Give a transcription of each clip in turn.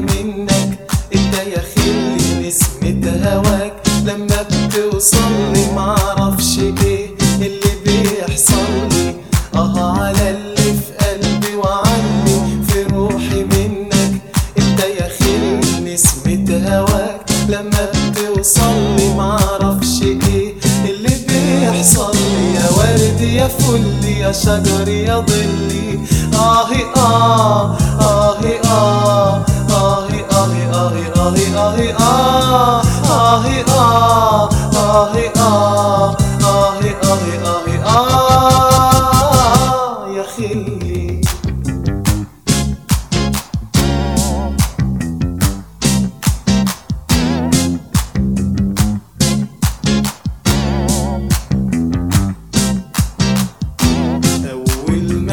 منك. إنت يا خلي نسمة هواك. لما بتوصلني معرفش إيه اللي بيحصل لي أه على اللي في قلبي وعني في روحي منك. إنت يا خلي نسمة هواك. لما بتوصلني معرفش إيه اللي بيحصل لي يا ورد يا فل يا شجر يا ظلي. آه آه.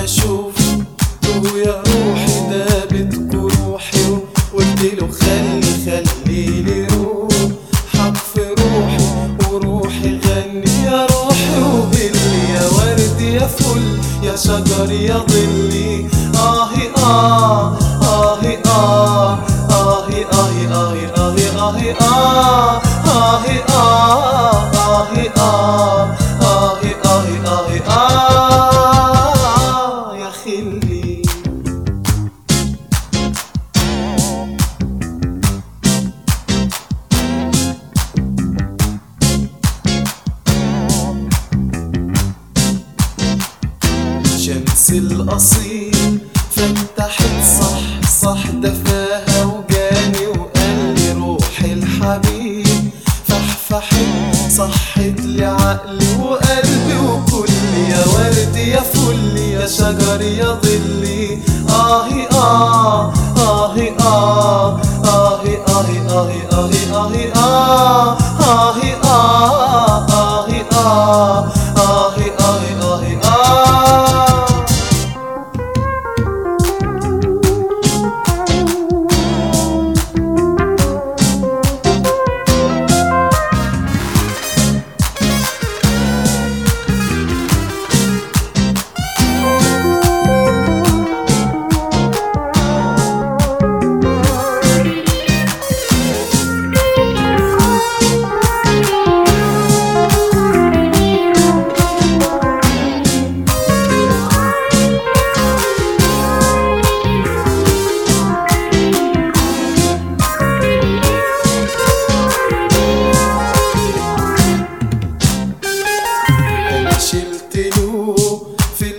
أول ما شفته يا روحي دابت جروحي وقلت له خلي خلي لي روحك في روحي وروحي غني يا روحي وهلي يا ورد يا فل. يا شجر يا ظلي آه آه. الشمس الأصيل فتحت صح صح دفاها وجاني وقال لي روحي الحبيب. فحفحت صحت لي عقلي وقلبي وكلي يا ورد يا فل يا شجر يا ظلي. آهي آه آهي آه آهي آهي آهي آهي آهي, آهي, آهي, آهي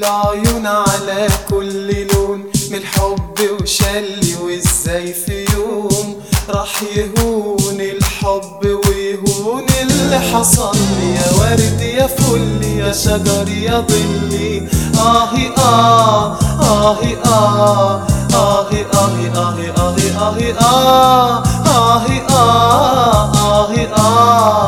عيون على كل لون من الحب وشلي وازاي في يوم. راح يهون الحب ويهون اللي حصل لي. يا ورد يا فل يا شجر يا ظلي آهي آه آهي آه آهي آهي آهي آهي آهي آه آهي آه آهي آه. آه،, آه, آه،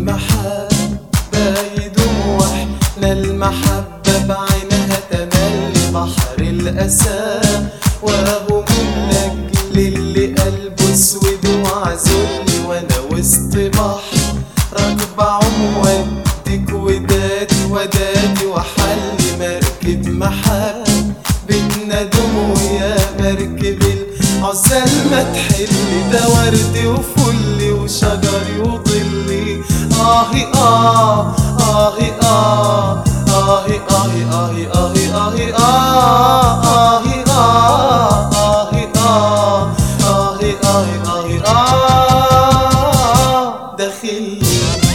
شجر المحبة يدوم وإحنا المحبة بعينها تملي بحر الأسى. وهو من لأجل اللي قلبه اسود وعزلني وأنا وسط بحر. راكب عم وديك ودادي وحلي مركب محب بينا دمو يا مركب العزال ما تحلي ده وردي وفلي وشجري وظلي. آهی آه آهی آه آهی آهی آهی آهی آهی آه آهی آه آهی آه آهی آهی آهی آه دخيل